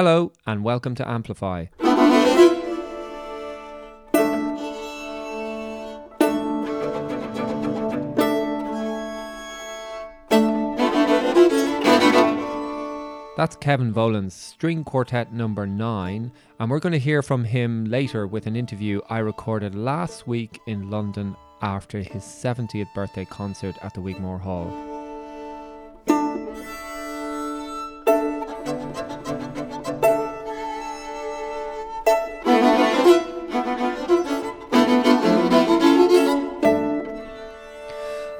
Hello, and welcome to Amplify. That's Kevin Volans, string quartet number nine, and we're going to hear from him later with an interview I recorded last week in London after his 70th birthday concert at the Wigmore Hall.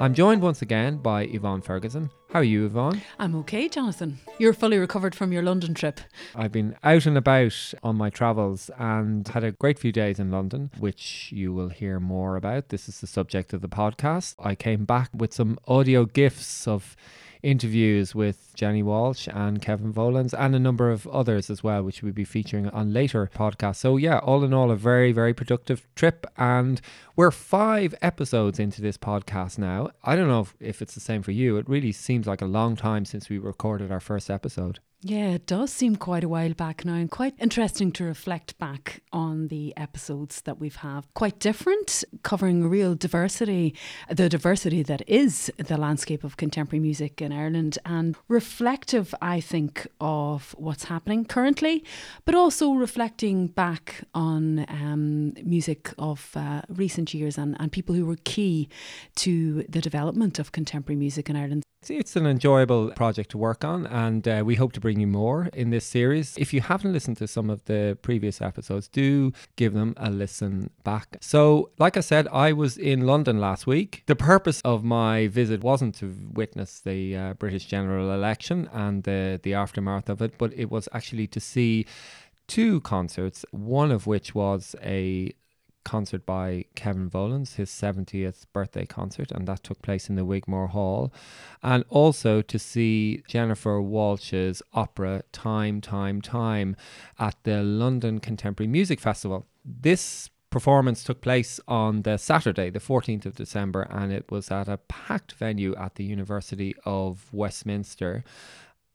I'm joined once again by Yvonne Ferguson. How are you, Yvonne? I'm okay, Jonathan. You're fully recovered from your London trip. I've been out and about on my travels and had a great few days in London, which you will hear more about. This is the subject of the podcast. I came back with some audio gifts of interviews with Jenny Walshe and Kevin Volans and a number of others as well, which we'll be featuring on later podcasts. So, yeah, all in all, a very, very productive trip. And we're five episodes into this podcast now. I don't know if, if it's the same for you. It really seems like a long time since we recorded our first episode. Yeah, it does seem quite a while back now, and quite interesting to reflect back on the episodes that we've had. Quite different, covering a real diversity, the diversity that is the landscape of contemporary music in Ireland, and reflective, I think, of what's happening currently, but also reflecting back on um, music of uh, recent years and, and people who were key to the development of contemporary music in Ireland. It's an enjoyable project to work on, and uh, we hope to bring you more in this series. If you haven't listened to some of the previous episodes, do give them a listen back. So, like I said, I was in London last week. The purpose of my visit wasn't to witness the uh, British general election and the, the aftermath of it, but it was actually to see two concerts, one of which was a concert by Kevin Volans, his 70th birthday concert, and that took place in the Wigmore Hall. And also to see Jennifer Walshe's opera Time, Time, Time at the London Contemporary Music Festival. This performance took place on the Saturday, the 14th of December, and it was at a packed venue at the University of Westminster.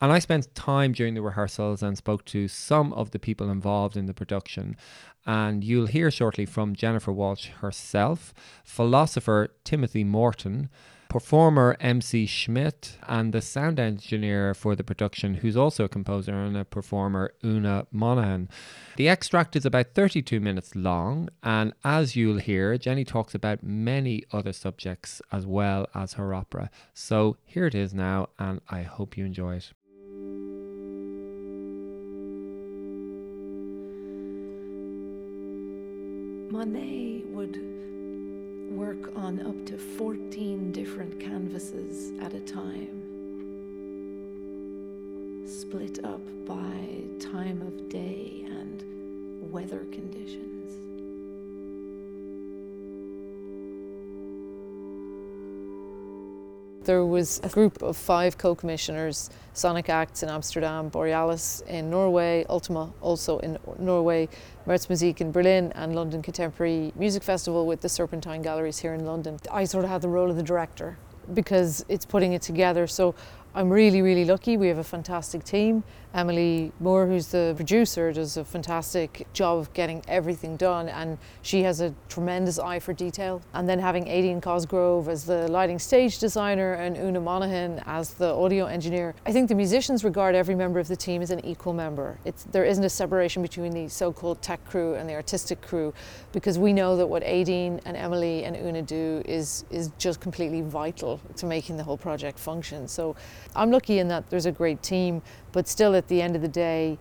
And I spent time during the rehearsals and spoke to some of the people involved in the production. And you'll hear shortly from Jennifer Walshe herself, philosopher Timothy Morton, performer MC Schmidt, and the sound engineer for the production, who's also a composer and a performer, Una Monaghan. The extract is about 32 minutes long, and as you'll hear, Jenny talks about many other subjects as well as her opera. So here it is now, and I hope you enjoy it. Monet would work on up to 14 different canvases at a time, split up by time of day and weather conditions. There was a group of five co-commissioners, Sonic Acts in Amsterdam, Borealis in Norway, Ultima also in Norway, Märzmusik in Berlin and London Contemporary Music Festival with the Serpentine Galleries here in London. I sort of had the role of the director because it's putting it together. So I'm really, really lucky. We have a fantastic team. Emily Moore, who's the producer, does a fantastic job of getting everything done, and she has a tremendous eye for detail. And then having Aedín Cosgrove as the lighting stage designer and Una Monaghan as the audio engineer, I think the musicians regard every member of the team as an equal member. It's, there isn't a separation between the so-called tech crew and the artistic crew, because we know that what Aedín and Emily and Una do is is just completely vital to making the whole project function. So. I'm lucky in that there's a great team, but still at the end of the day,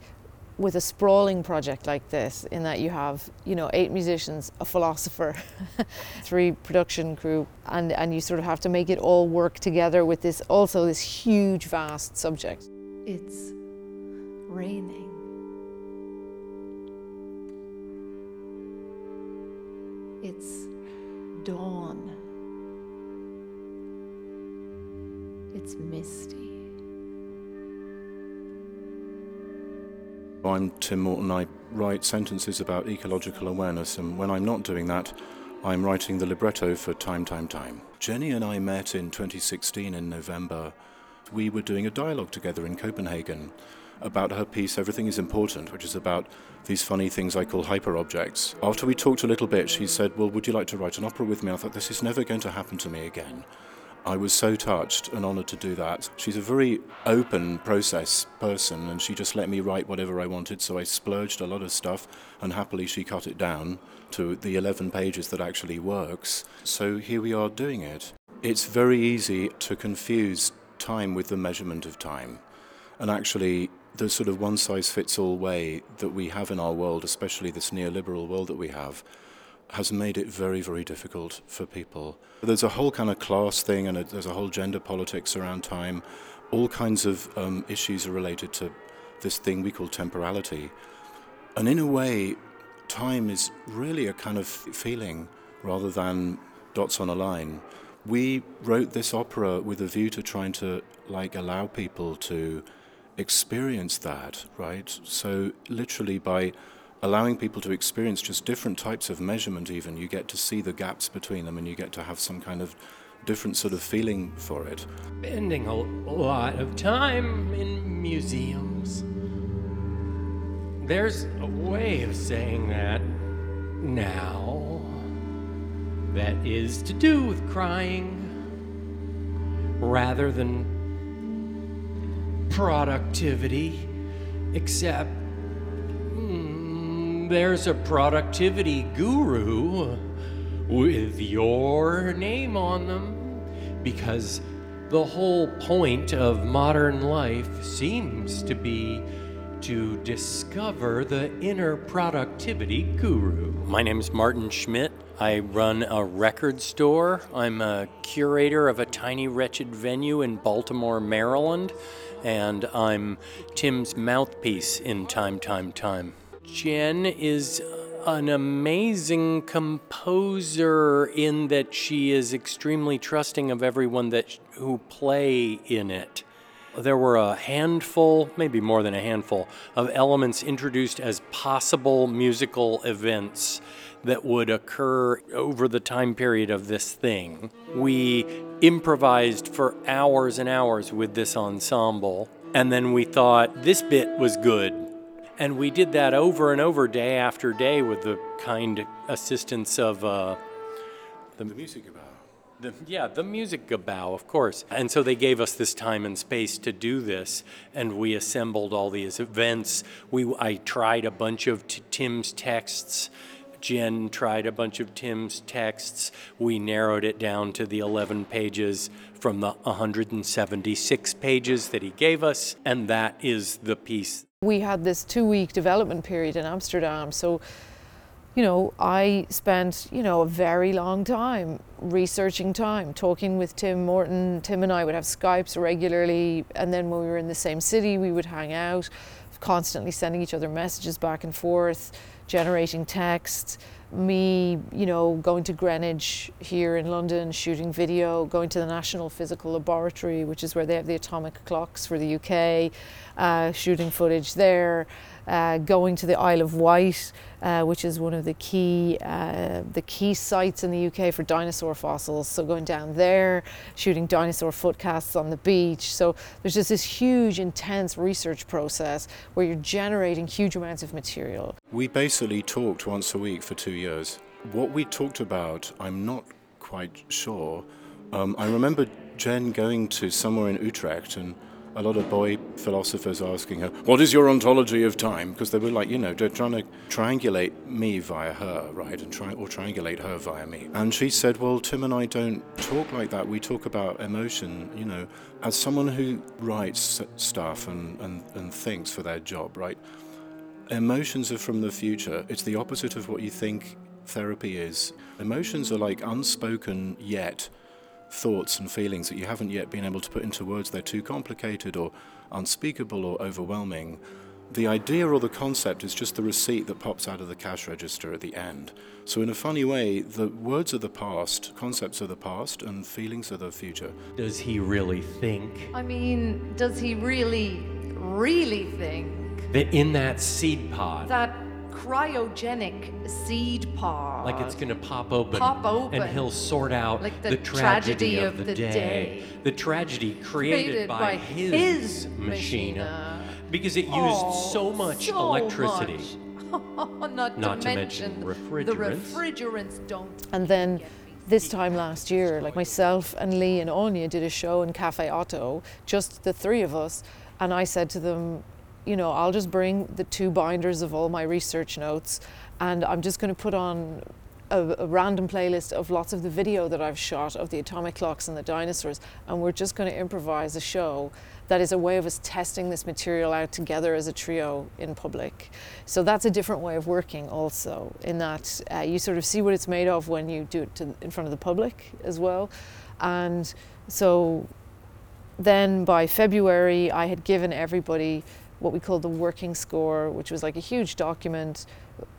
with a sprawling project like this, in that you have, you know, eight musicians, a philosopher, three production crew, and, and you sort of have to make it all work together with this also this huge, vast subject. It's raining. It's dawn. It's misty. I'm Tim Morton. I write sentences about ecological awareness, and when I'm not doing that, I'm writing the libretto for Time, Time, Time. Jenny and I met in 2016 in November. We were doing a dialogue together in Copenhagen, about her piece, Everything is Important, which is about these funny things I call hyperobjects. After we talked a little bit, she said, Well, would you like to write an opera with me? I thought, This is never going to happen to me again. I was so touched and honoured to do that. She's a very open process person, and she just let me write whatever I wanted, so I splurged a lot of stuff, and happily she cut it down to the 11 pages that actually works. So here we are doing it. It's very easy to confuse time with the measurement of time. And actually, the sort of one size fits all way that we have in our world, especially this neoliberal world that we have, has made it very, very difficult for people. There's a whole kind of class thing, and a, there's a whole gender politics around time. All kinds of um, issues are related to this thing we call temporality. And in a way, time is really a kind of feeling rather than dots on a line. We wrote this opera with a view to trying to like allow people to experience that, right? So literally by allowing people to experience just different types of measurement even. You get to see the gaps between them and you get to have some kind of different sort of feeling for it. Spending a lot of time in museums. There's a way of saying that now that is to do with crying rather than productivity except there's a productivity guru with your name on them because the whole point of modern life seems to be to discover the inner productivity guru. My name is Martin Schmidt. I run a record store. I'm a curator of a tiny, wretched venue in Baltimore, Maryland, and I'm Tim's mouthpiece in Time, Time, Time. Jen is an amazing composer in that she is extremely trusting of everyone that who play in it. There were a handful, maybe more than a handful, of elements introduced as possible musical events that would occur over the time period of this thing. We improvised for hours and hours with this ensemble, and then we thought this bit was good and we did that over and over, day after day, with the kind assistance of uh, the, the music about. The, yeah, the Muziekgebouw, of course. And so they gave us this time and space to do this, and we assembled all these events. We, I tried a bunch of t- Tim's texts. Jen tried a bunch of Tim's texts. We narrowed it down to the 11 pages from the 176 pages that he gave us, and that is the piece we had this two week development period in Amsterdam. So, you know, I spent, you know, a very long time researching time, talking with Tim Morton. Tim and I would have Skypes regularly. And then when we were in the same city, we would hang out, constantly sending each other messages back and forth, generating text me, you know, going to Greenwich here in London, shooting video, going to the National Physical Laboratory, which is where they have the atomic clocks for the UK, uh, shooting footage there, uh, going to the Isle of Wight, uh, which is one of the key uh, the key sites in the UK for dinosaur fossils. So going down there, shooting dinosaur footcasts on the beach. So there's just this huge, intense research process where you're generating huge amounts of material. We basically talked once a week for two years. What we talked about, I'm not quite sure. Um, I remember Jen going to somewhere in Utrecht and a lot of boy philosophers asking her, What is your ontology of time? Because they were like, you know, they're trying to triangulate me via her, right? And try or triangulate her via me. And she said, Well, Tim and I don't talk like that. We talk about emotion, you know, as someone who writes stuff and, and, and thinks for their job, right? Emotions are from the future. It's the opposite of what you think therapy is. Emotions are like unspoken yet thoughts and feelings that you haven't yet been able to put into words. They're too complicated or unspeakable or overwhelming. The idea or the concept is just the receipt that pops out of the cash register at the end. So, in a funny way, the words are the past, concepts are the past, and feelings are the future. Does he really think? I mean, does he really, really think? That in that seed pod. That cryogenic seed pod. Like it's going to pop open. Pop open. And he'll sort out like the, the tragedy, tragedy, of the, day. day. The tragedy created, created by, by his, his machine. machina. because it used Oh, so much so electricity. much. Not, Not to to mention, mention the refrigerants. refrigerants don't. And then this time last year, like myself and Lee and Anya did a show in Cafe OTO, just the three of us. And I said to them, you know, I'll just bring the two binders of all my research notes and I'm just going to put on a, a random playlist of lots of the video that I've shot of the atomic clocks and the dinosaurs. And we're just going to improvise a show that is a way of us testing this material out together as a trio in public. So that's a different way of working, also, in that uh, you sort of see what it's made of when you do it to, in front of the public as well. And so then by February, I had given everybody what we called the working score, which was like a huge document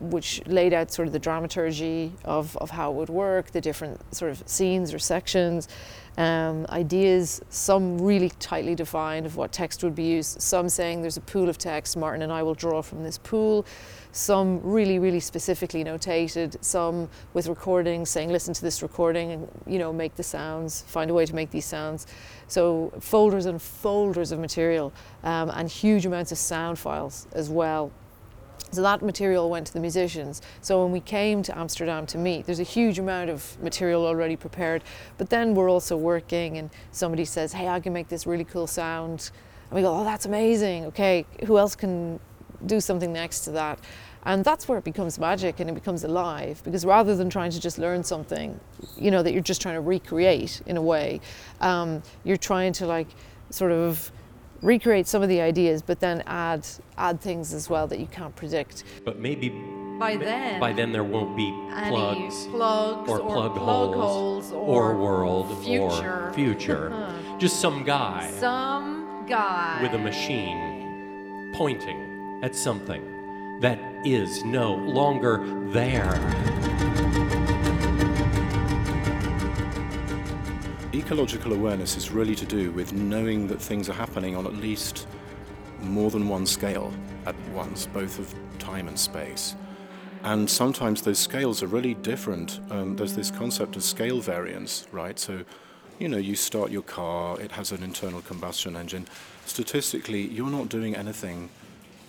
which laid out sort of the dramaturgy of, of how it would work, the different sort of scenes or sections, um, ideas, some really tightly defined of what text would be used, some saying there's a pool of text, Martin and I will draw from this pool, some really, really specifically notated, some with recordings saying listen to this recording and you know make the sounds, find a way to make these sounds. So folders and folders of material um, and huge amounts of sound files as well. So that material went to the musicians. So when we came to Amsterdam to meet, there's a huge amount of material already prepared. But then we're also working, and somebody says, "Hey, I can make this really cool sound," and we go, "Oh, that's amazing! Okay, who else can do something next to that?" And that's where it becomes magic and it becomes alive because rather than trying to just learn something, you know, that you're just trying to recreate in a way, um, you're trying to like sort of recreate some of the ideas, but then add add things as well that you can't predict. But maybe By then, by then there won't be plugs plugs or, or plug, plug holes, holes or world future. or future. Just some guy Some guy with a machine pointing at something that is no longer there. Ecological awareness is really to do with knowing that things are happening on at least more than one scale at once, both of time and space. And sometimes those scales are really different. Um, there's this concept of scale variance, right? So, you know, you start your car, it has an internal combustion engine. Statistically, you're not doing anything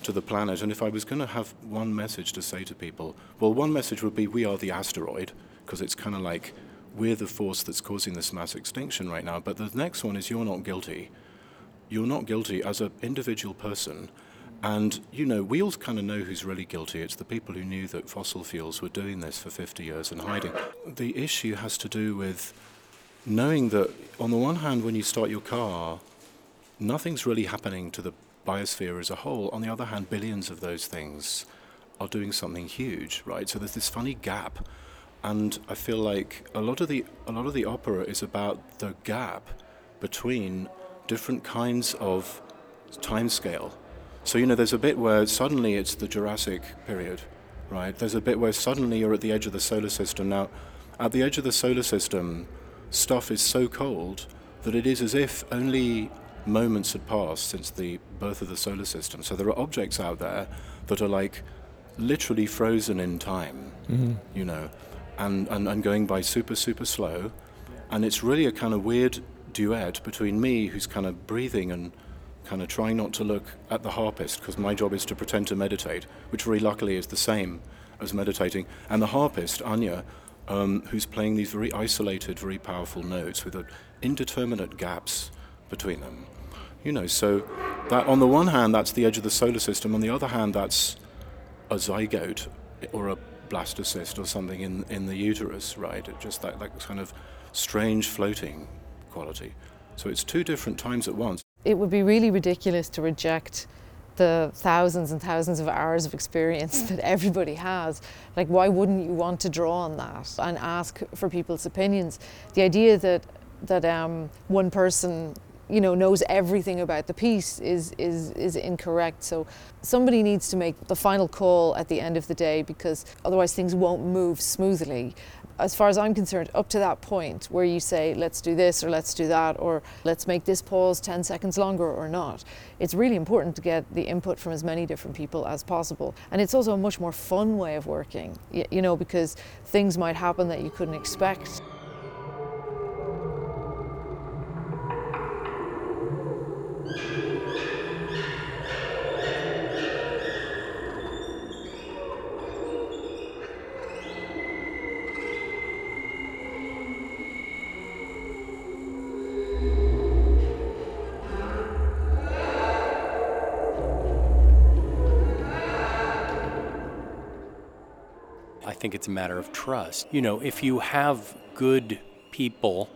to the planet. And if I was going to have one message to say to people, well, one message would be we are the asteroid, because it's kind of like we're the force that's causing this mass extinction right now. But the next one is you're not guilty. You're not guilty as an individual person. And, you know, we all kind of know who's really guilty. It's the people who knew that fossil fuels were doing this for 50 years and hiding. The issue has to do with knowing that, on the one hand, when you start your car, nothing's really happening to the biosphere as a whole. On the other hand, billions of those things are doing something huge, right? So there's this funny gap. And I feel like a lot of the a lot of the opera is about the gap between different kinds of time scale. So you know, there's a bit where suddenly it's the Jurassic period, right? There's a bit where suddenly you're at the edge of the solar system. Now, at the edge of the solar system, stuff is so cold that it is as if only moments had passed since the birth of the solar system. So there are objects out there that are like literally frozen in time, you know, and, and, and going by super, super slow. And it's really a kind of weird duet between me, who's kind of breathing and kind of trying not to look at the harpist, because my job is to pretend to meditate, which very luckily is the same as meditating, and the harpist, Anya, um, who's playing these very isolated, very powerful notes with a indeterminate gaps between them. You know, so that on the one hand, that's the edge of the solar system. On the other hand, that's a zygote or a blastocyst or something in, in the uterus, right? It just that, that kind of strange floating quality. So it's two different times at once. It would be really ridiculous to reject the thousands and thousands of hours of experience that everybody has. Like, why wouldn't you want to draw on that and ask for people's opinions? The idea that that um, one person you know knows everything about the piece is is is incorrect so somebody needs to make the final call at the end of the day because otherwise things won't move smoothly as far as I'm concerned, up to that point where you say, let's do this or let's do that, or let's make this pause 10 seconds longer or not, it's really important to get the input from as many different people as possible. And it's also a much more fun way of working, you know, because things might happen that you couldn't expect. Think it's a matter of trust. You know, if you have good people,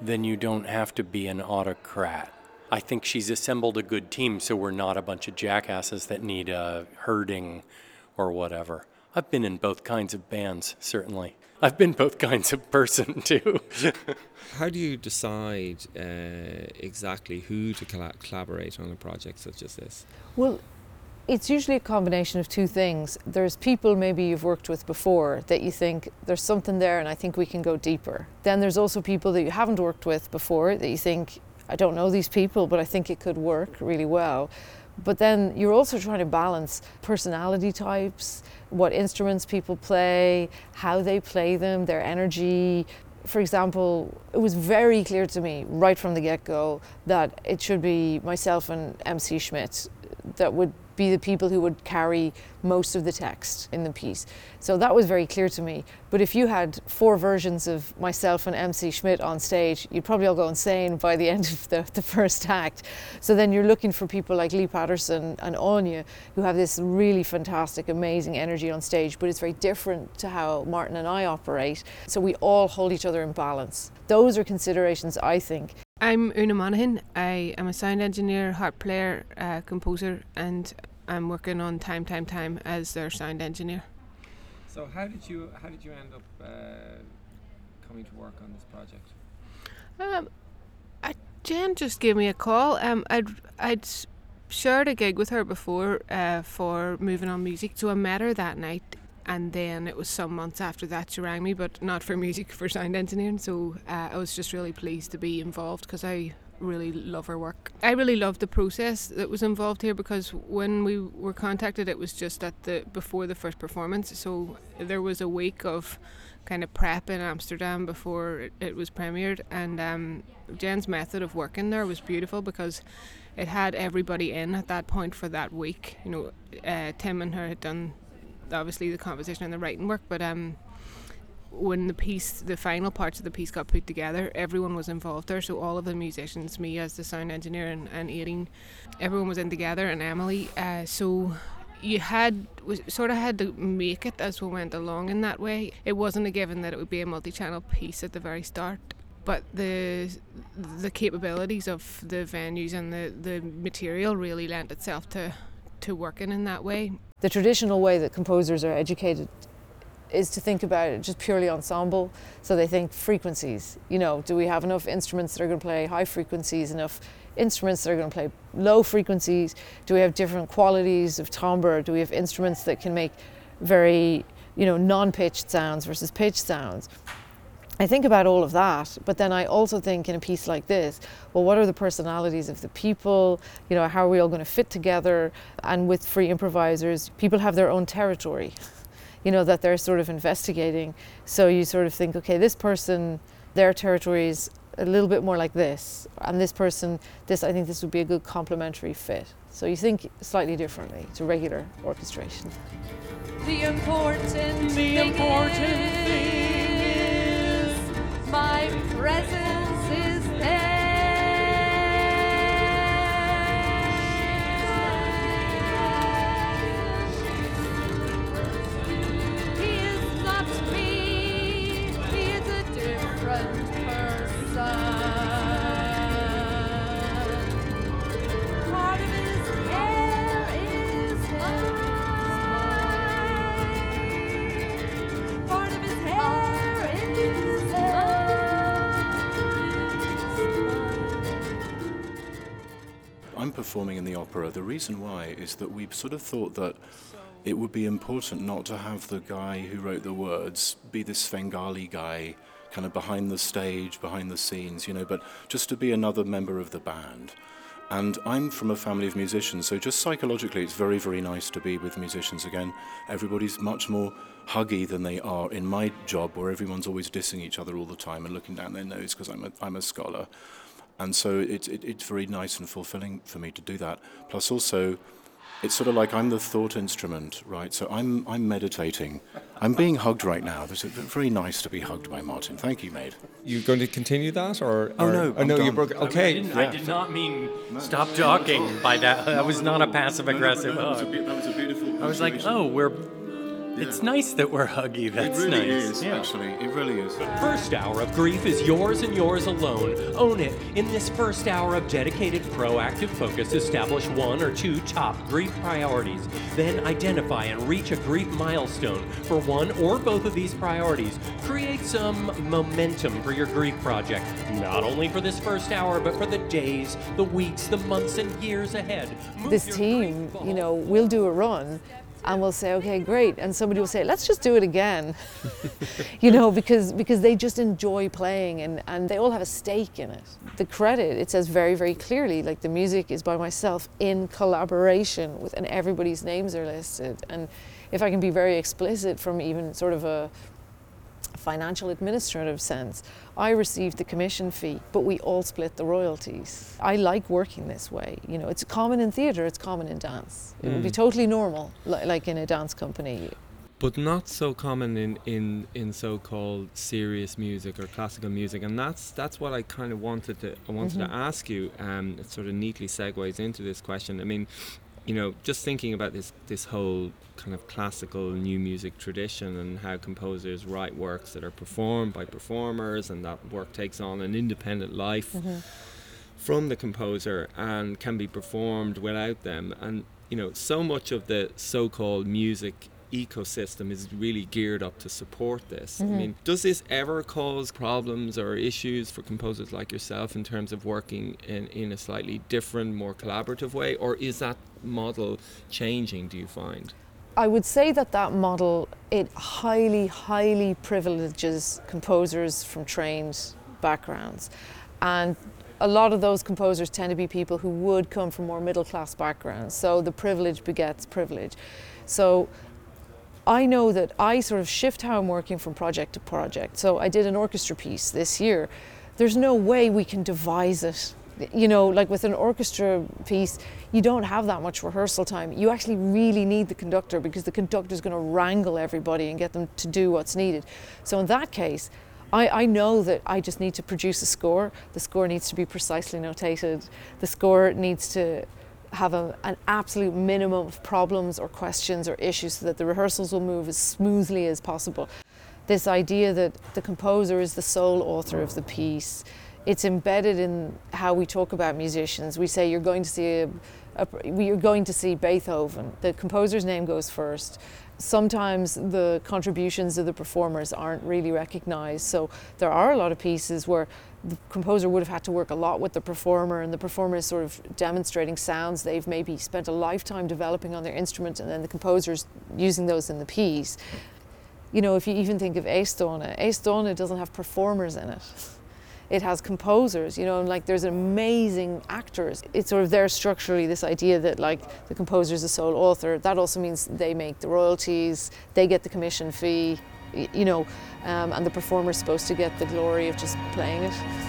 then you don't have to be an autocrat. I think she's assembled a good team, so we're not a bunch of jackasses that need uh, herding or whatever. I've been in both kinds of bands, certainly. I've been both kinds of person too. How do you decide uh, exactly who to colla- collaborate on a project such as this? Well, it's usually a combination of two things. There's people maybe you've worked with before that you think there's something there and I think we can go deeper. Then there's also people that you haven't worked with before that you think, I don't know these people, but I think it could work really well. But then you're also trying to balance personality types, what instruments people play, how they play them, their energy. For example, it was very clear to me right from the get go that it should be myself and MC Schmidt that would be the people who would carry most of the text in the piece. So that was very clear to me. But if you had four versions of myself and MC Schmidt on stage, you'd probably all go insane by the end of the, the first act. So then you're looking for people like Lee Patterson and Anya who have this really fantastic, amazing energy on stage, but it's very different to how Martin and I operate. So we all hold each other in balance. Those are considerations, I think, I'm Una Monaghan. I am a sound engineer, harp player, uh, composer, and I'm working on Time, Time, Time as their sound engineer. So how did you how did you end up uh, coming to work on this project? Um, I, Jen just gave me a call. Um, I'd I'd shared a gig with her before uh, for moving on music, so I met her that night and then it was some months after that she rang me, but not for music, for sound engineering. So uh, I was just really pleased to be involved because I really love her work. I really loved the process that was involved here because when we were contacted, it was just at the before the first performance. So there was a week of kind of prep in Amsterdam before it, it was premiered, and um, Jen's method of working there was beautiful because it had everybody in at that point for that week. You know, uh, Tim and her had done obviously the composition and the writing work, but um, when the piece, the final parts of the piece got put together, everyone was involved there. So all of the musicians, me as the sound engineer and, and everyone was in together, and Emily. Uh, so you had sort of had to make it as we went along in that way. It wasn't a given that it would be a multi-channel piece at the very start, but the the capabilities of the venues and the, the material really lent itself to to working in that way. The traditional way that composers are educated is to think about it just purely ensemble. So they think frequencies. You know, do we have enough instruments that are going to play high frequencies, enough instruments that are going to play low frequencies? Do we have different qualities of timbre? Do we have instruments that can make very, you know, non-pitched sounds versus pitched sounds? I think about all of that, but then I also think in a piece like this, well, what are the personalities of the people? You know, how are we all going to fit together? And with free improvisers, people have their own territory, you know, that they're sort of investigating. So you sort of think, okay, this person, their territory is a little bit more like this, and this person, this, I think this would be a good complementary fit. So you think slightly differently to regular orchestration. The important, the important thing my presence is there. Performing in the opera. The reason why is that we sort of thought that it would be important not to have the guy who wrote the words be this Svengali guy, kind of behind the stage, behind the scenes, you know, but just to be another member of the band. And I'm from a family of musicians, so just psychologically, it's very, very nice to be with musicians again. Everybody's much more huggy than they are in my job, where everyone's always dissing each other all the time and looking down their nose because I'm a, I'm a scholar. And so it, it, it's very nice and fulfilling for me to do that. Plus, also, it's sort of like I'm the thought instrument, right? So I'm, I'm meditating. I'm being hugged right now. It's very nice to be hugged by Martin. Thank you, mate. You going to continue that, or? Oh, no, Oh I'm no, you done. broke. I Okay. didn't- I did not mean stop talking by that. That was not a passive aggressive hug. That was a beautiful. I was like, oh, we're It's nice that we're huggy. That's nice. it really nice. is, Yeah. actually. It really is. First hour of grief is yours and yours alone. Own it. In this first hour of dedicated, proactive focus, establish one or two top grief priorities. Then identify and reach a grief milestone for one or both of these priorities. Create some momentum for your grief project, not only for this first hour, but for the days, the weeks, the months, and years ahead. Move this team, you know, we'll do a run and we'll say, okay, great. And somebody will say, let's just do it again. you know, because because they just enjoy playing and, and they all have a stake in it. The credit, it says very, very clearly, like the music is by myself in collaboration with and everybody's names are listed. And if I can be very explicit from even sort of a financial administrative sense, I received the commission fee, but we all split the royalties. I like working this way. You know, it's common in theatre, it's common in dance. It would be totally normal, li- like in a dance company. but not so common in, in, in so-called serious music or classical music, and that's that's what I kind of wanted to I wanted to ask you. Um, it sort of neatly segues into this question. I mean, you know, just thinking about this this whole kind of classical new music tradition and how composers write works that are performed by performers, and that work takes on an independent life mm-hmm. from the composer and can be performed without them. And you know, so much of the so-called music ecosystem is really geared up to support this. I mm-hmm. mean, does this ever cause problems or issues for composers like yourself in terms of working in, in a slightly different, more collaborative way, or is that model changing? Do you find? I would say that that model it highly, highly privileges composers from trained backgrounds, and a lot of those composers tend to be people who would come from more middle class backgrounds. So the privilege begets privilege. So I know that I sort of shift how I'm working from project to project. So I did an orchestra piece this year. There's no way we can devise it. You know, like with an orchestra piece, you don't have that much rehearsal time. You actually really need the conductor because the conductor is going to wrangle everybody and get them to do what's needed. So in that case, I, I know that I just need to produce a score. The score needs to be precisely notated. The score needs to have a, an absolute minimum of problems or questions or issues so that the rehearsals will move as smoothly as possible. This idea that the composer is the sole author of the piece, it's embedded in how we talk about musicians. We say you're going to see a, a, you're going to see Beethoven. The composer's name goes first. Sometimes the contributions of the performers aren't really recognized. So there are a lot of pieces where the composer would have had to work a lot with the performer, and the performer is sort of demonstrating sounds they've maybe spent a lifetime developing on their instrument, and then the composer's using those in the piece. You know, if you even think of Aosdána, Aosdána doesn't have performers in it. It has composers, you know, and like there's amazing actors. It's sort of there structurally, this idea that like the composer is the sole author. That also means they make the royalties, they get the commission fee, you know, um, and the performer's supposed to get the glory of just playing it.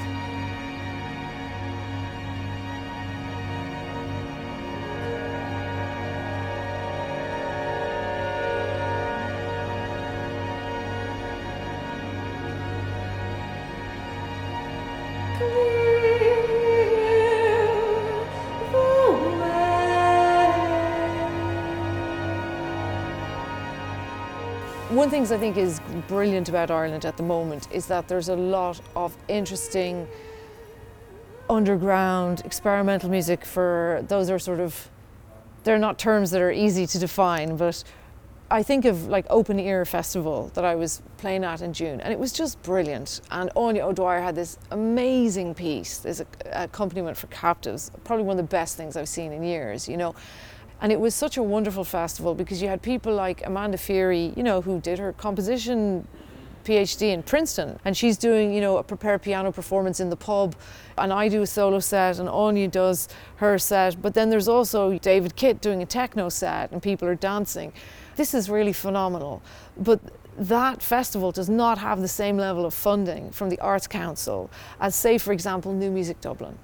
One thing I think is brilliant about Ireland at the moment is that there's a lot of interesting underground experimental music for those are sort of they're not terms that are easy to define, but I think of like Open Ear Festival that I was playing at in June, and it was just brilliant. And Áine O'Dwyer had this amazing piece. A, accompaniment for captives, probably one of the best things I've seen in years. You know, and it was such a wonderful festival because you had people like Amanda Feery, you know, who did her composition PhD in Princeton, and she's doing, you know, a prepared piano performance in the pub, and I do a solo set, and Anya does her set. But then there's also David Kitt doing a techno set, and people are dancing. This is really phenomenal. But that festival does not have the same level of funding from the Arts Council as, say, for example, New Music Dublin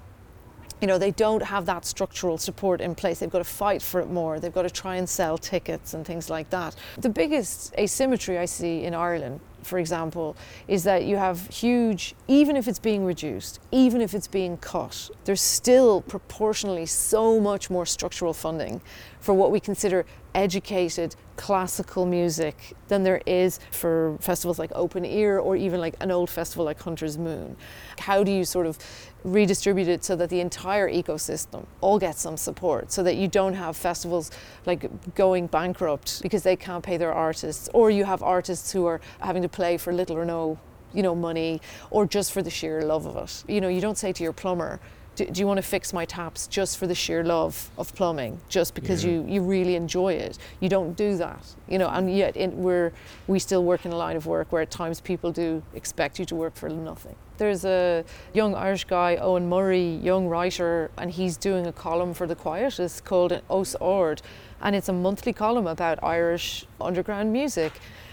you know, they don't have that structural support in place. They've got to fight for it more. They've got to try and sell tickets and things like that. The biggest asymmetry I see in Ireland, for example, is that you have huge, even if it's being reduced, even if it's being cut, there's still proportionally so much more structural funding for what we consider educated classical music than there is for festivals like Open Ear or even like an old festival like Hunter's Moon. How do you sort of redistribute it so that the entire ecosystem all gets some support so that you don't have festivals like going bankrupt because they can't pay their artists or you have artists who are having to play for little or no you know money or just for the sheer love of it you know you don't say to your plumber do, do you want to fix my taps just for the sheer love of plumbing just because Yeah. you you really enjoy it you don't do that you know and yet in, we're we still work in a line of work where at times people do expect you to work for nothing there's a young Irish guy, Owen Murray, young writer, and he's doing a column for The Quietus called Os Ord, and it's a monthly column about Irish underground music.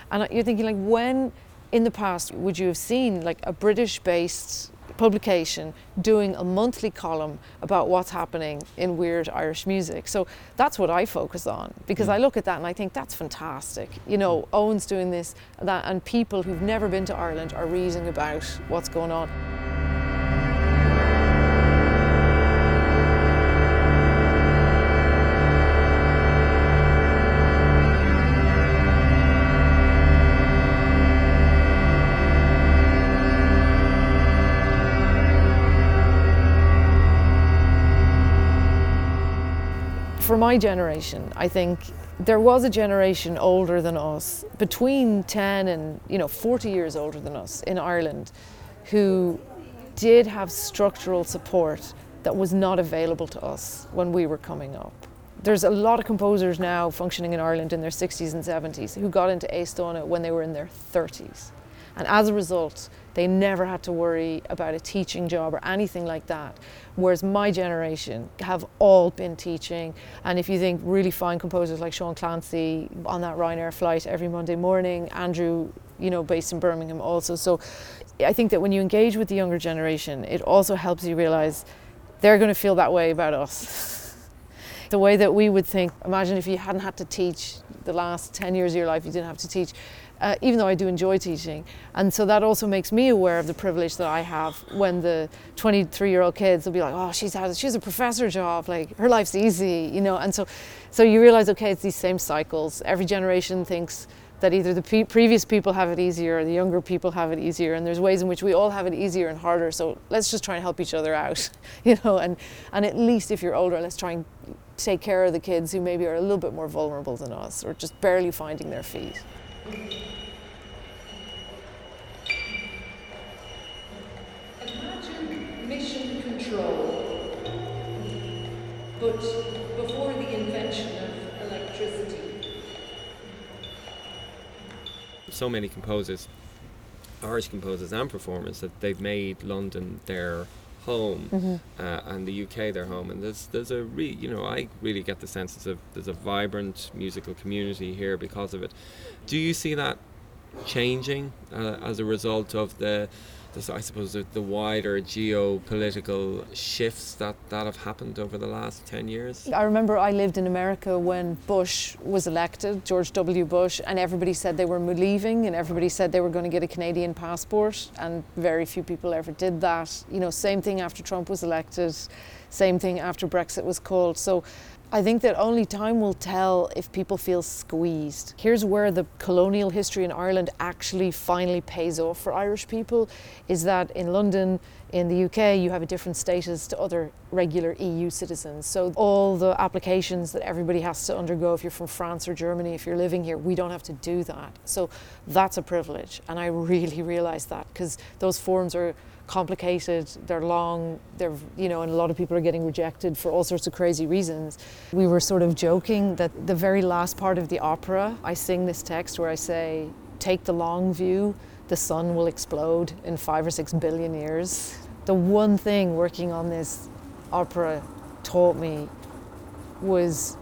And you're thinking, like, when in the past would you have seen like a British-based publication doing a monthly column about what's happening in weird Irish music? So that's what I focus on because hmm. I look at that and I think that's fantastic. You know, hmm. Owen's doing this, that, and people who've never been to Ireland are reading about what's going on. For my generation, I think there was a generation older than us, between 10 and you know 40 years older than us in Ireland, who did have structural support that was not available to us when we were coming up. There's a lot of composers now functioning in Ireland in their 60s and 70s who got into Aosdána when they were in their 30s. And as a result, they never had to worry about a teaching job or anything like that. Whereas my generation have all been teaching. And if you think really fine composers like Sean Clancy on that Ryanair flight every Monday morning, Andrew, you know, based in Birmingham also. So I think that when you engage with the younger generation, it also helps you realize they're going to feel that way about us. the way that we would think, imagine if you hadn't had to teach the last 10 years of your life, you didn't have to teach uh, even though I do enjoy teaching. And so that also makes me aware of the privilege that I have when the 23 year old kids will be like, oh, she's had, she has a professor job, like her life's easy, you know. And so, so you realize, okay, it's these same cycles. Every generation thinks that either the pe- previous people have it easier or the younger people have it easier, and there's ways in which we all have it easier and harder. So let's just try and help each other out, you know. And and at least if you're older, let's try and take care of the kids who maybe are a little bit more vulnerable than us or just barely finding their feet. Imagine mission control, but before the invention of electricity. so many composers, Irish composers and performers, that they've made London their home uh, and the UK their home. And there's there's a re, you know I really get the sense there's a there's a vibrant musical community here because of it. Do you see that changing uh, as a result of the, I suppose the, the wider geopolitical shifts that, that have happened over the last 10 years? I remember I lived in America when Bush was elected, George W. Bush, and everybody said they were leaving and everybody said they were going to get a Canadian passport, and very few people ever did that. You know, same thing after Trump was elected, same thing after Brexit was called. So I think that only time will tell if people feel squeezed. Here's where the colonial history in Ireland actually finally pays off for Irish people is that in London, in the UK, you have a different status to other regular EU citizens. So all the applications that everybody has to undergo if you're from France or Germany, if you're living here, we don't have to do that. So that's a privilege. And I really realised that because those forms are complicated, they're long, they're, you know, and a lot of people are getting rejected for all sorts of crazy reasons. We were sort of joking that the very last part of the opera, I sing this text where I say, take the long view, the sun will explode in five or six billion years. The one thing working on this opera taught me was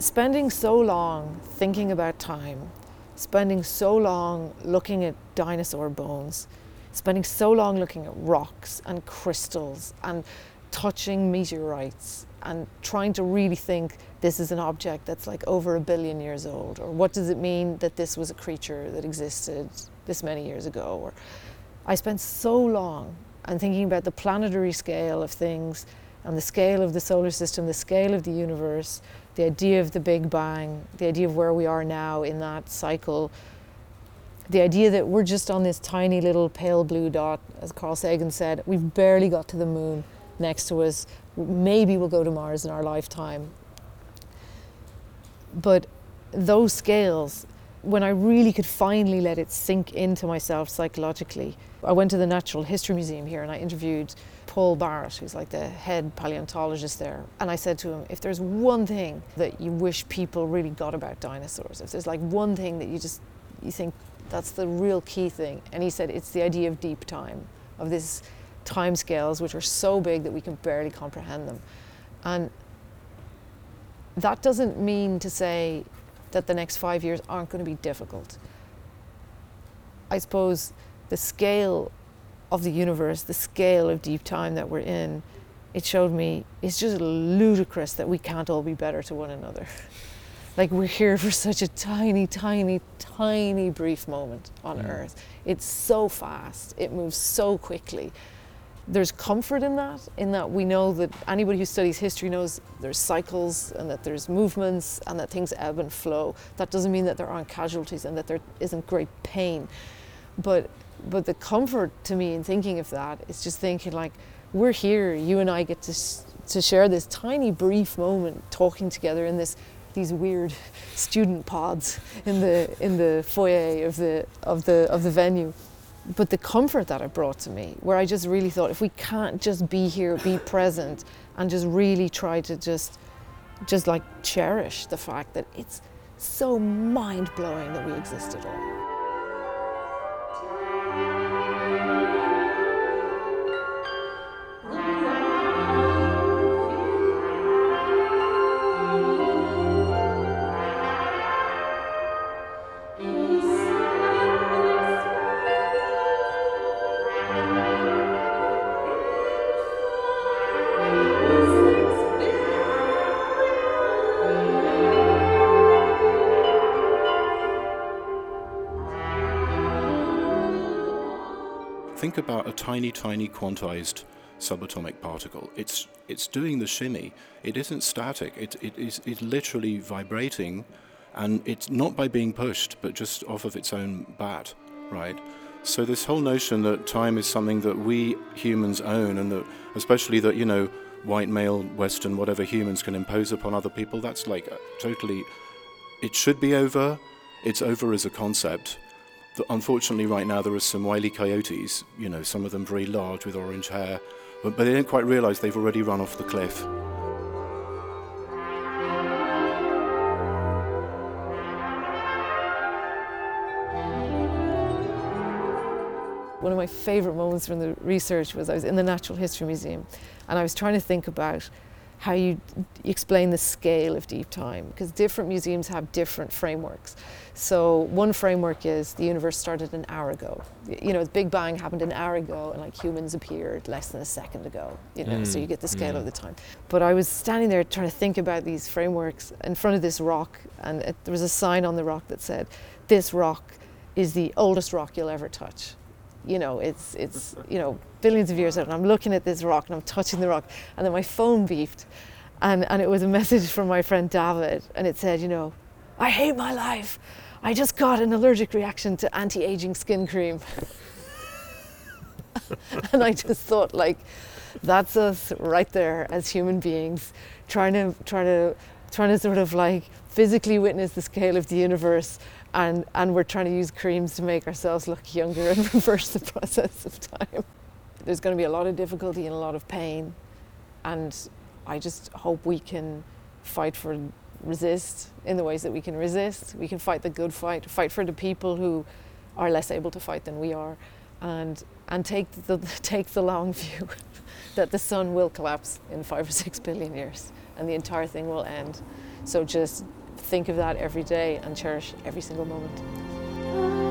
spending so long thinking about time, spending so long looking at dinosaur bones, spending so long looking at rocks and crystals and touching meteorites and trying to really think this is an object that's like over a billion years old or what does it mean that this was a creature that existed this many years ago? Or I spent so long and thinking about the planetary scale of things and the scale of the solar system, the scale of the universe, the idea of the Big Bang, the idea of where we are now in that cycle, the idea that we're just on this tiny little pale blue dot, as Carl Sagan said, we've barely got to the moon next to us. Maybe we'll go to Mars in our lifetime. But those scales, when I really could finally let it sink into myself psychologically, I went to the Natural History Museum here and I interviewed Paul Barrett, who's like the head paleontologist there. And I said to him, if there's one thing that you wish people really got about dinosaurs, if there's like one thing that you just you think that's the real key thing. And he said it's the idea of deep time, of this time scales which are so big that we can barely comprehend them. And that doesn't mean to say that the next five years aren't going to be difficult. I suppose the scale of the universe, the scale of deep time that we're in, it showed me it's just ludicrous that we can't all be better to one another. like we're here for such a tiny, tiny, tiny brief moment on Mm. Earth. It's so fast, it moves so quickly. There's comfort in that, in that we know that anybody who studies history knows there's cycles and that there's movements and that things ebb and flow. That doesn't mean that there aren't casualties and that there isn't great pain. But but the comfort to me in thinking of that is just thinking like we're here, you and I get to to share this tiny brief moment talking together in this these weird student pods in the in the foyer of the of the of the venue. But the comfort that it brought to me where i just really thought if we can't just be here be present and just really try to just just like cherish the fact that it's so mind-blowing that we exist at all Think about a tiny, tiny quantized subatomic particle. It's it's doing the shimmy. It isn't static. It it is it's literally vibrating, and it's not by being pushed, but just off of its own bat, right? So this whole notion that time is something that we humans own, and that especially that you know white male Western whatever humans can impose upon other people, that's like uh, totally. It should be over. It's over as a concept. Unfortunately, right now there are some wily coyotes, you know, some of them very large with orange hair, but, but they don't quite realize they've already run off the cliff. One of my favourite moments from the research was I was in the Natural History Museum and I was trying to think about how you explain the scale of deep time because different museums have different frameworks. So one framework is the universe started an hour ago. You know, the Big Bang happened an hour ago and like humans appeared less than a second ago, you know, so Mm, you get the scale mm. of the time. But I was standing there trying to think about these frameworks in front of this rock and it, there was a sign on the rock that said, this rock is the oldest rock you'll ever touch you know, it's it's you know billions of years out, and I'm looking at this rock and I'm touching the rock, and then my phone beeped, and and it was a message from my friend David, and it said, you know, I hate my life, I just got an allergic reaction to anti-aging skin cream, and I just thought like, that's us right there as human beings, trying to trying to trying to sort of like physically witness the scale of the universe and and we're trying to use creams to make ourselves look younger and reverse the process of time. There's going to be a lot of difficulty and a lot of pain, and I just hope we can fight for resist in the ways that we can resist. We can fight the good fight, fight for the people who are less able to fight than we are, and and take the take the long view that the sun will collapse in five or six billion years, and the entire thing will end. So just think of that every day and cherish every single moment.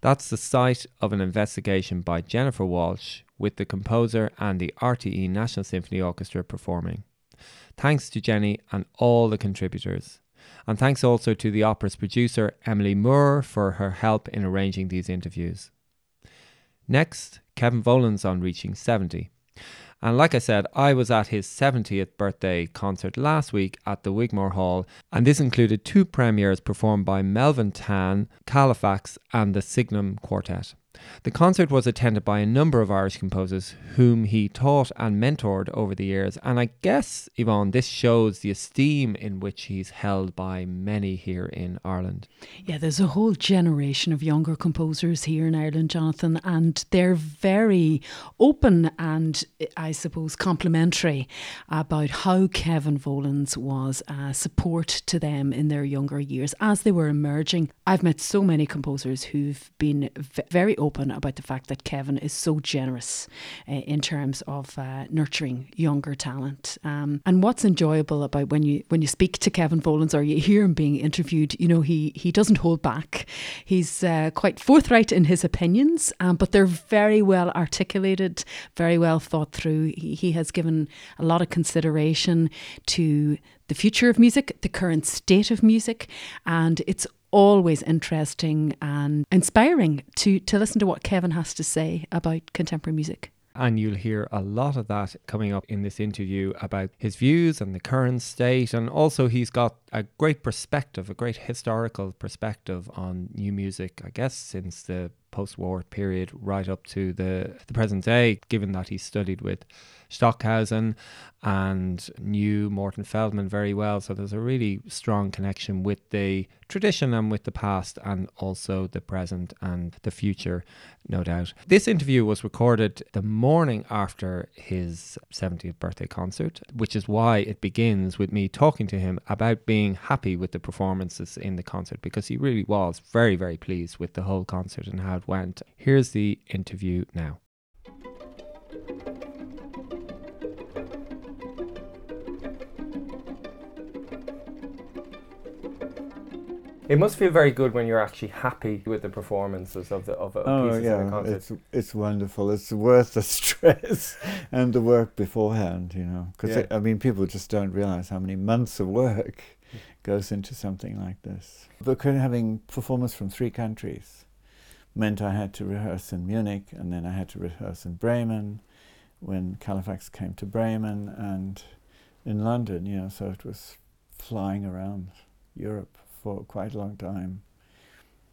That's the site of an investigation by Jennifer Walshe with the composer and the RTE National Symphony Orchestra performing. Thanks to Jenny and all the contributors. And thanks also to the opera's producer, Emily Moore, for her help in arranging these interviews. Next, Kevin Volans on reaching 70. And like I said, I was at his 70th birthday concert last week at the Wigmore Hall, and this included two premieres performed by Melvin Tan, Calefax, and the Signum Quartet. The concert was attended by a number of Irish composers whom he taught and mentored over the years, and I guess, Yvonne, this shows the esteem in which he's held by many here in Ireland. Yeah, there's a whole generation of younger composers here in Ireland, Jonathan, and they're very open and, I suppose, complimentary about how Kevin Volans was a support to them in their younger years as they were emerging. I've met so many composers who've been very open about the fact that Kevin is so generous uh, in terms of uh, nurturing younger talent. Um, and what's enjoyable about when you when you speak to Kevin Volans or you hear him being interviewed, you know he he doesn't hold back. He's uh, quite forthright in his opinions, um, but they're very well articulated, very well thought through. He, he has given a lot of consideration to the future of music, the current state of music, and it's always interesting and inspiring to to listen to what Kevin has to say about contemporary music. And you'll hear a lot of that coming up in this interview about his views and the current state. And also, he's got a great perspective, a great historical perspective on new music, I guess, since the post war period right up to the, the present day, given that he studied with Stockhausen and knew Morton Feldman very well. So there's a really strong connection with the tradition and with the past and also the present and the future, no doubt. This interview was recorded the morning after his 70th birthday concert, which is why it begins with me talking to him about being happy with the performances in the concert because he really was very, very pleased with the whole concert and how it went. Here's the interview now. It must feel very good when you're actually happy with the performances of the of a Oh pieces in the yeah, concert. it's it's wonderful. It's worth the stress and the work beforehand, you know. Because Yeah. I mean, people just don't realize how many months of work goes into something like this. But having performers from three countries meant I had to rehearse in Munich, and then I had to rehearse in Bremen when Calefax came to Bremen, and in London, you know. So it was flying around Europe for quite a long time.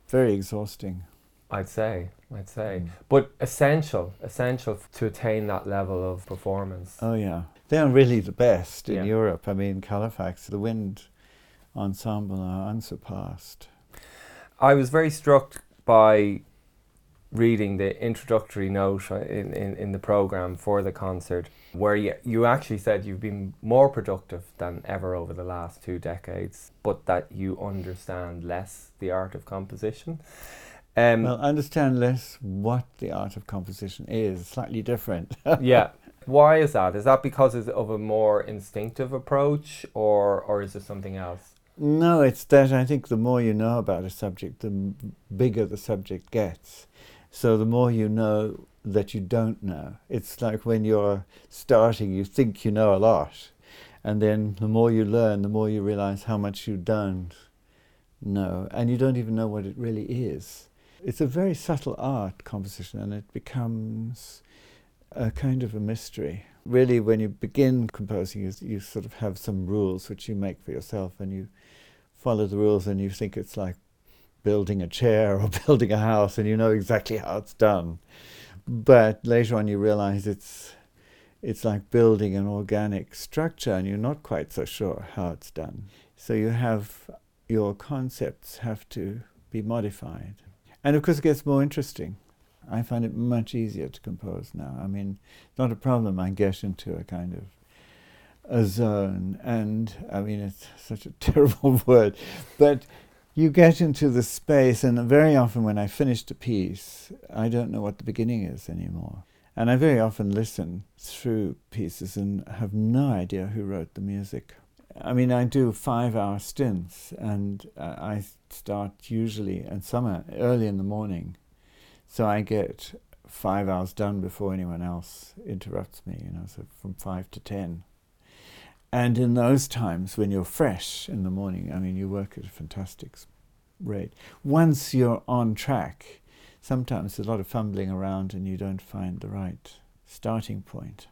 Very exhausting. I'd say, I'd say, Mm. but essential, essential f- to attain that level of performance. Oh yeah, they are really the best in Yeah. Europe. I mean, Calefax, the wind ensemble are unsurpassed. I was very struck by reading the introductory note uh, in, in, in the program for the concert, where you, you actually said you've been more productive than ever over the last two decades, but that you understand less the art of composition. Um, well, understand less what the art of composition is. Slightly different. yeah. Why is that? Is that because of a more instinctive approach, or or is there something else? No, it's that I think the more you know about a subject, the bigger the subject gets. So the more you know that you don't know. It's like when you're starting, you think you know a lot. And then the more you learn, the more you realize how much you don't know. And you don't even know what it really is. It's a very subtle art, composition, and it becomes a kind of a mystery. Really, when you begin composing, you, you sort of have some rules which you make for yourself, and you follow the rules, and you think it's like building a chair or building a house, and you know exactly how it's done. But later on, you realize it's it's like building an organic structure, and you're not quite so sure how it's done. So you have your concepts have to be modified, and of course, it gets more interesting. I find it much easier to compose now. I mean, not a problem. I get into a kind of a zone, and I mean, it's such a terrible word, but you get into the space, and very often when I finish a piece, I don't know what the beginning is anymore. And I very often listen through pieces and have no idea who wrote the music. I mean, I do five hour stints, and uh, I start usually, in summer early in the morning, So I get five hours done before anyone else interrupts me, you know, so from five to ten. And in those times when you're fresh in the morning, I mean, you work at a fantastic rate. Once you're on track, sometimes there's a lot of fumbling around and you don't find the right starting point.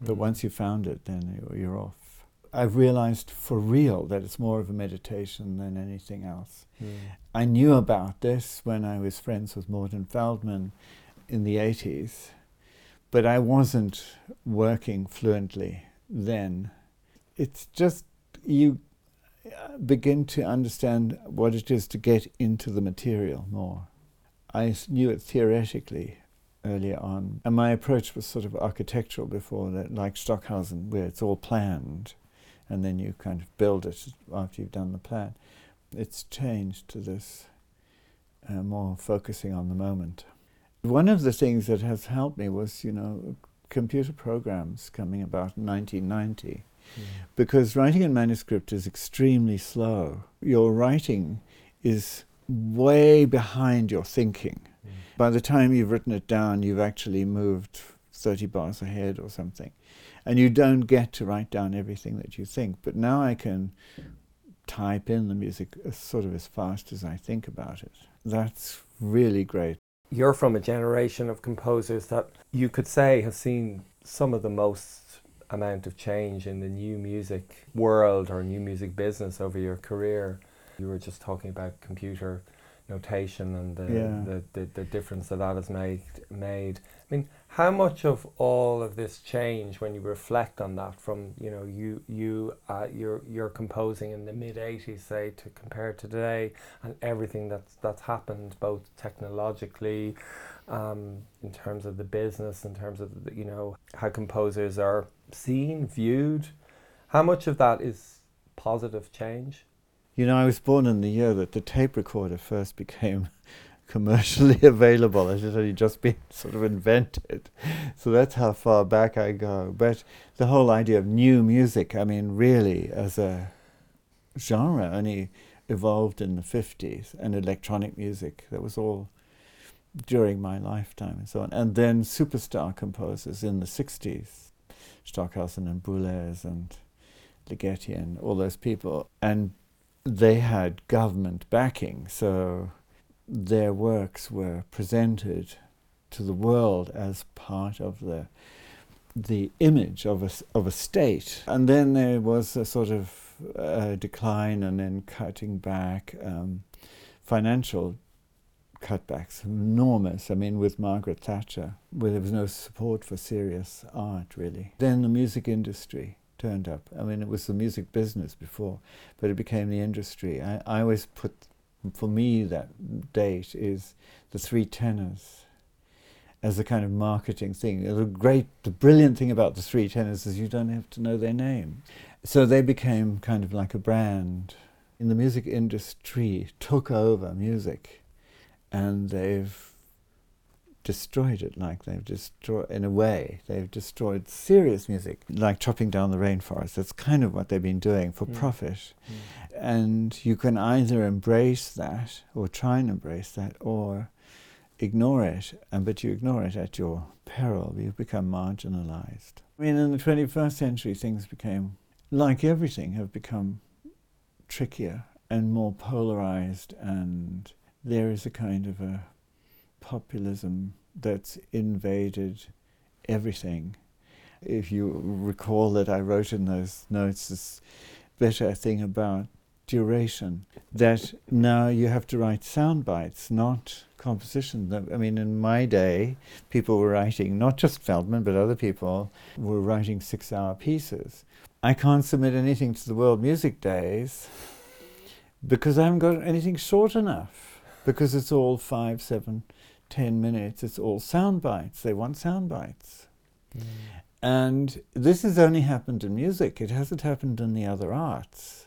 But mm. once you've found it, then you're- you're off. I've realized for real that it's more of a meditation than anything else. Mm. I knew about this when I was friends with Morton Feldman in the 80s, but I wasn't working fluently then. It's just you uh, begin to understand what it is to get into the material more. I knew it theoretically earlier on, and my approach was sort of architectural before that, like Stockhausen, where it's all planned, and then you kind of build it after you've done the plan it's changed to this uh, more focusing on the moment. One of the things that has helped me was, you know, computer programs coming about in 1990, because writing in manuscript is extremely slow. Your writing is way behind your thinking. Mm. By the time you've written it down, you've actually moved 30 bars ahead or something. And you don't get to write down everything that you think. But now I can type in the music as sort of as fast as I think about it. That's really great. You're from a generation of composers that you could say have seen some of the most amount of change in the new music world or new music business over your career. You were just talking about computer notation and the, Yeah. the, the, the difference that that has made, made. I mean, how much of all of this change, when you reflect on that, from you know you you uh, you're you're composing in the mid '80s, say, to compare to today, and everything that's that's happened both technologically, um, in terms of the business, in terms of the, you know how composers are seen, viewed. How much of that is positive change? You know, I was born in the year that the tape recorder first became commercially available. It had only just been sort of invented. So that's how far back I go. But the whole idea of new music, I mean, really, as a genre, only evolved in the 50s, and electronic music, that was all during my lifetime and so on. And then superstar composers in the 60s, Stockhausen and Boulez and Ligeti and all those people. And they had government backing, so their works were presented to the world as part of the the image of a, of a state. And then there was a sort of uh, decline and then cutting back, um, financial cutbacks, enormous. I mean, with Margaret Thatcher, where there was no support for serious art, really. Then the music industry turned up. I mean, it was the music business before, but it became the industry. I, I always put, for me, that date is the three tenors as a kind of marketing thing. The great, the brilliant thing about the three tenors is you don't have to know their name. So they became kind of like a brand. In the music industry, took over music, and they've destroyed it. Like they've destroyed, in a way, they've destroyed serious music, like chopping down the rainforest. That's kind of what they've been doing for Mm. profit. And you can either embrace that, or try and embrace that, or ignore it, and but you ignore it at your peril. You become marginalized. I mean, in the 21st century, things became, like everything, have become trickier and more polarized, and there is a kind of a populism that's invaded everything. If you recall that I wrote in those notes this better thing about duration, that now you have to write sound bites, not composition. That- I mean, in my day, people were writing, not just Feldman, but other people were writing six hour pieces. I can't submit anything to the World Music Days because I haven't got anything short enough, because it's all five, seven, ten minutes. It's all sound bites. They want sound bites. Mm. And this has only happened in music, it hasn't happened in the other arts.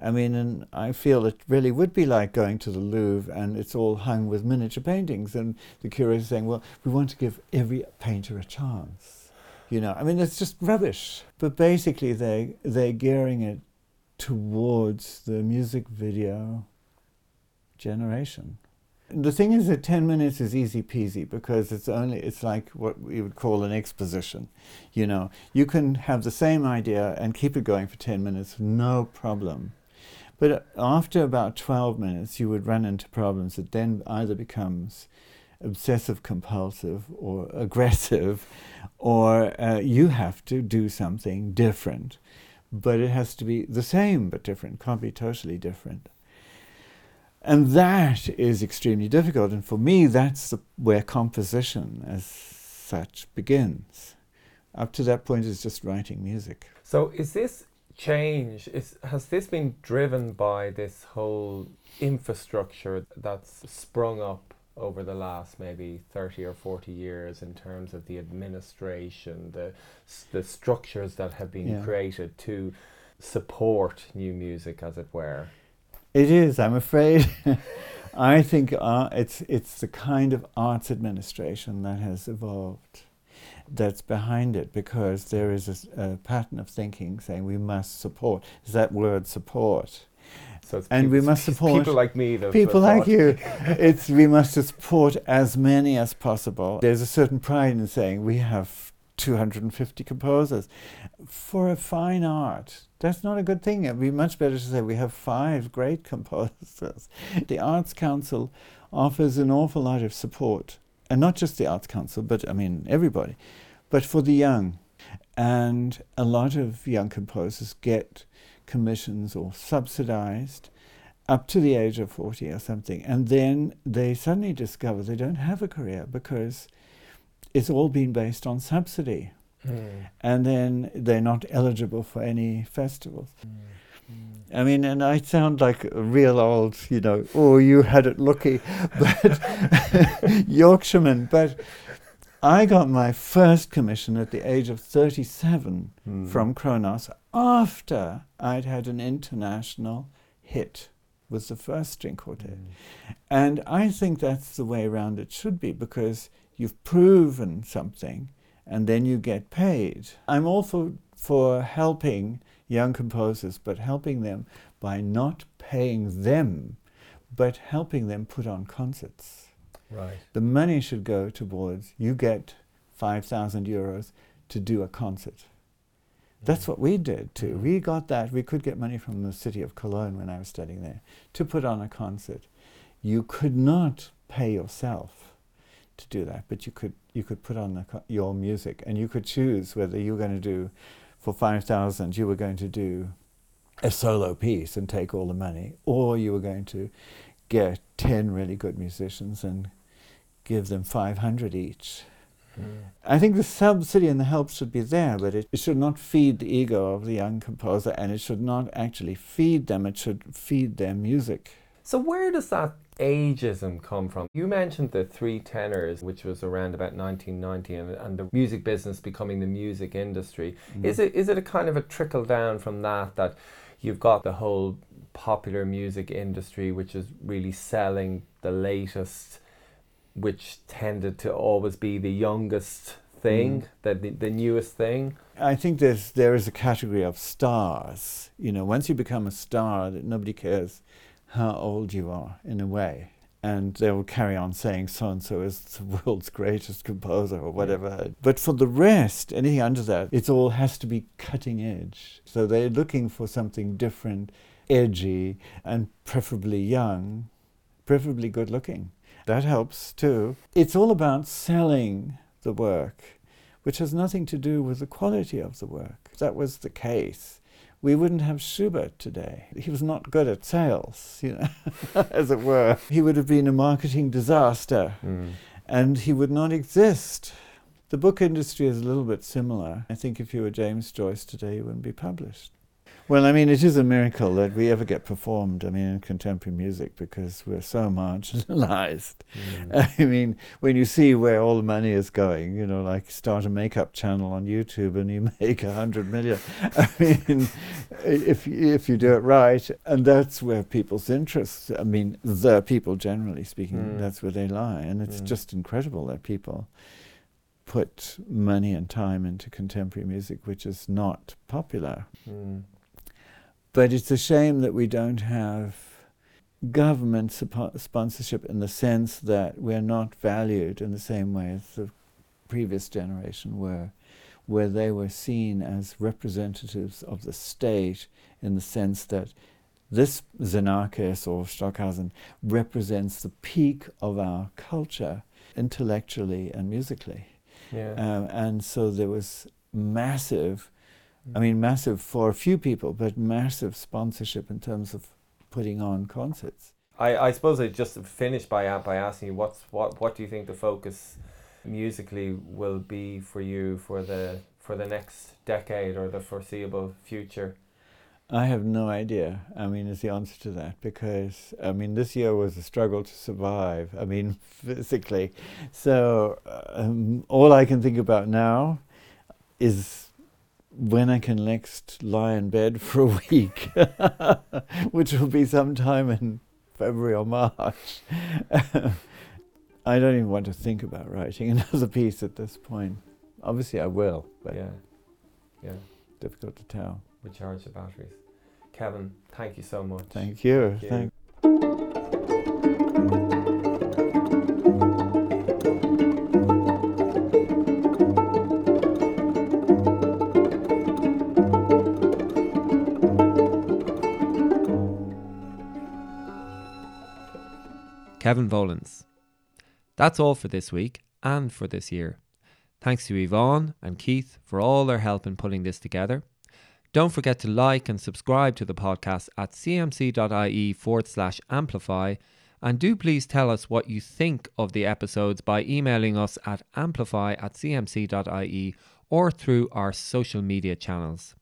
I mean, and I feel it really would be like going to the Louvre and it's all hung with miniature paintings, and the curator saying, Well, we want to give every painter a chance. You know, I mean, it's just rubbish. But basically, they, they're gearing it towards the music video generation. The thing is that 10 minutes is easy peasy because it's only, it's like what we would call an exposition. You know, you can have the same idea and keep it going for 10 minutes, no problem. But after about 12 minutes, you would run into problems that then either becomes obsessive compulsive or aggressive, or uh, you have to do something different. But it has to be the same but different, can't be totally different. And that is extremely difficult. And for me, that's the, where composition as such begins. Up to that point, it's just writing music. So is this change is has this been driven by this whole infrastructure that's sprung up over the last maybe 30 or 40 years in terms of the administration the the structures that have been Yeah. created to support new music as it were It is, I'm afraid. I think uh, it's it's the kind of arts administration that has evolved that's behind it because there is a pattern of thinking saying we must support. Is that word support? so it's And peop- we must support people like me people like you. it's we must support as many as possible. There's a certain pride in saying we have 250 composers for a fine art. That's not a good thing. It'd be much better to say we have five great composers. The Arts Council offers an awful lot of support, and not just the Arts Council, but I mean everybody, but for the young. And a lot of young composers get commissions or subsidized up to the age of 40 or something. And then they suddenly discover they don't have a career because it's all been based on subsidy. Mm. And then they're not eligible for any festivals. I mean, and I sound like a real old, you know, oh, you had it lucky, but Yorkshireman. But I got my first commission at the age of 37 Mm. from Kronos after I'd had an international hit with the first string quartet. And I think that's the way around it should be because you've proven something and then you get paid. I'm all for, for helping young composers, but helping them by not paying them, but helping them put on concerts. right The money should go towards you get 5,000 euros to do a concert. That's mm. what we did too. Mm. We got that. We could get money from the city of Cologne when I was studying there to put on a concert. You could not pay yourself to do that, but you could you could put on co- your music and you could choose whether you were going to do for 5,000 you were going to do a solo piece and take all the money or you were going to get 10 really good musicians and give them 500 each. Hmm. I think the subsidy and the help should be there, but it, it should not feed the ego of the young composer and it should not actually feed them, it should feed their music. So where does that ageism come from? You mentioned the three tenors, which was around about 1990, and, and the music business becoming the music industry. Mm-hmm. Is it is it a kind of a trickle down from that that you've got the whole popular music industry, which is really selling the latest, which tended to always be the youngest thing, mm-hmm. the, the the newest thing. I think there's there is a category of stars. You know, once you become a star, that nobody cares how old you are in a way, and they will carry on saying so and so is the world's greatest composer or whatever. But for the rest, anything under that, it all has to be cutting edge. So they're looking for something different, edgy, and preferably young, preferably good looking. That helps too. It's all about selling the work which has nothing to do with the quality of the work. That was the case, we wouldn't have Schubert today. He was not good at sales, you know, as it were. He would have been a marketing disaster mm. and he would not exist. The book industry is a little bit similar. I think if you were James Joyce today, you wouldn't be published. Well, I mean, it is a miracle that we ever get performed, I mean, in contemporary music because we're so marginalized. I mean, when you see where all the money is going, you know, like start a makeup channel on YouTube and you make a hundred million. I mean, if if you do it right, and that's where people's interests. I mean, the people generally speaking, Mm. that's where they lie, and it's Mm. just incredible that people put money and time into contemporary music, which is not popular. Mm. But it's a shame that we don't have government sponsorship in the sense that we're not valued in the same way as the previous generation were, where they were seen as representatives of the state in the sense that this Xenakis or Stockhausen represents the peak of our culture intellectually and musically. Yeah. Um, and so there was massive, I mean, massive for a few people, but massive sponsorship in terms of putting on concerts. I, I suppose I just finish by by asking you what's what what do you think the focus musically will be for you for the for the next decade or the foreseeable future? I have no idea. I mean, is the answer to that because I mean, this year was a struggle to survive. I mean, physically. So um, all I can think about now is when I can next lie in bed for a week, which will be sometime in February or March. I don't even want to think about writing another piece at this point. Obviously, I will, but Yeah. Yeah. difficult to tell. Recharge the batteries. Kevin, thank you so much. Thank you. Thank you. Thank Kevin Volans. That's all for this week and for this year. Thanks to Yvonne and Keith for all their help in putting this together. Don't forget to like and subscribe to the podcast at cmc.ie forward slash amplify. And do please tell us what you think of the episodes by emailing us at amplify at cmc.ie or through our social media channels.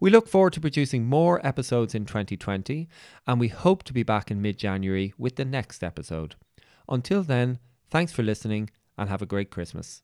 We look forward to producing more episodes in 2020 and we hope to be back in mid January with the next episode. Until then, thanks for listening and have a great Christmas.